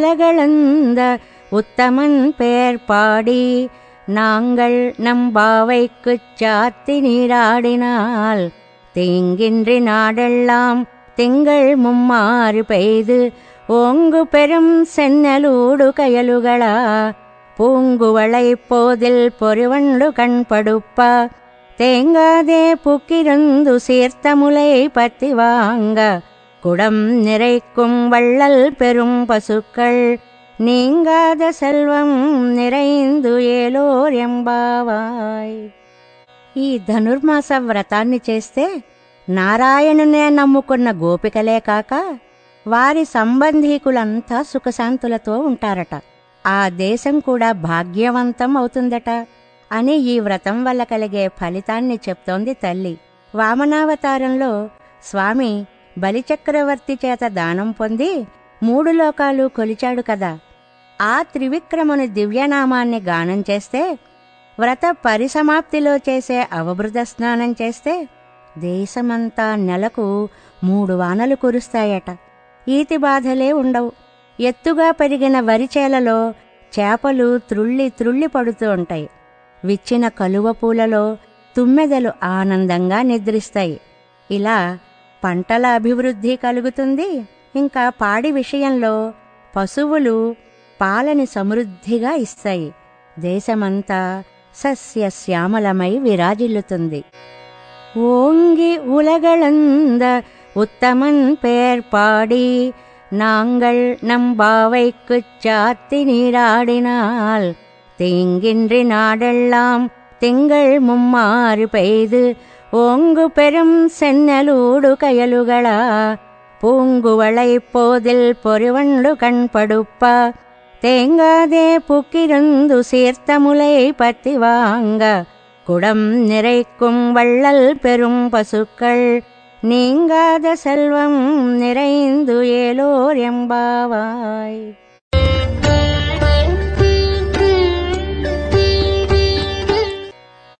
உலகளந்த உத்தமன் பெயர் பாடி நாங்கள் நம் பாவைக்குச் சாத்தி நீராடினால் தீங்கின்றி நாடெல்லாம் திங்கள் மும்மாறு பெய்து ஓங்கு பெரும் சென்னலூடு கயலுகளா பூங்குவளை போதில் பொறிவண்டு கண்படுப்ப தேங்காதே புக்கிருந்து சீர்த்த முலை பத்தி வாங்க குடம் நிறைக்கும் வள்ளல் பெரும் பசுக்கள். நீங்காத செல்வம் நிறைந்து ஏலோர் எம்பாவாய் ఈ ధనుర్మాస వ్రతాన్ని చేస్తే నారాయణునే నమ్ముకున్న గోపికలే కాక వారి సంబంధీకులంతా సుఖశాంతులతో ఉంటారట. ఆ దేశం కూడా భాగ్యవంతం అవుతుందట అని ఈ వ్రతం వల్ల కలిగే ఫలితాన్ని చెప్తోంది తల్లి. వామనావతారంలో స్వామి బలిచక్రవర్తి చేత దానం పొంది మూడు లోకాలు కొలిచాడు కదా. ఆ త్రివిక్రముని దివ్యనామాన్ని గానం చేస్తే వ్రత పరిసమాప్తిలో చేసే అవబృత స్నానం చేస్తే దేశమంతా నెలకు మూడు వానలు కురుస్తాయట. ఈతి బాధలే ఉండవు. ఎత్తుగా పెరిగిన వరిచేలలో చేపలు త్రుళ్ళి త్రుళ్ళి పడుతూ ఉంటాయి. విచ్చిన కలువ పూలలో తుమ్మెదలు ఆనందంగా నిద్రిస్తాయి. ఇలా పంటల అభివృద్ధి కలుగుతుంది ఇంకా పాడి విషయంలో పశువులు పాలని సమృద్ధిగా ఇస్తాయి దేశమంతా సస్యశ్యామలమై విరాజిల్లుతుంది ஓங்கி உலகளந்த உத்தமன் பெயர் பாடி நாங்கள் நம் பாவைக்குச் சாத்தி நீராடினால் தீங்கின்றி நாடெல்லாம் திங்கள் மும்மாறு பெய்து ஓங்கு பெரும் சென்னலூடு கயலுகளா பூங்குவளை போதில் பொறிவண்டு கண்படுப்பா. தேங்காதே புக்கிருந்து சீர்த்த முலை பத்தி வாங்க குடம் நிறைக்கும் வள்ளல் பெரும் பசுக்கள். நீங்காத செல்வம் நிறைந்து ஏலோர் எம்பாவாய்.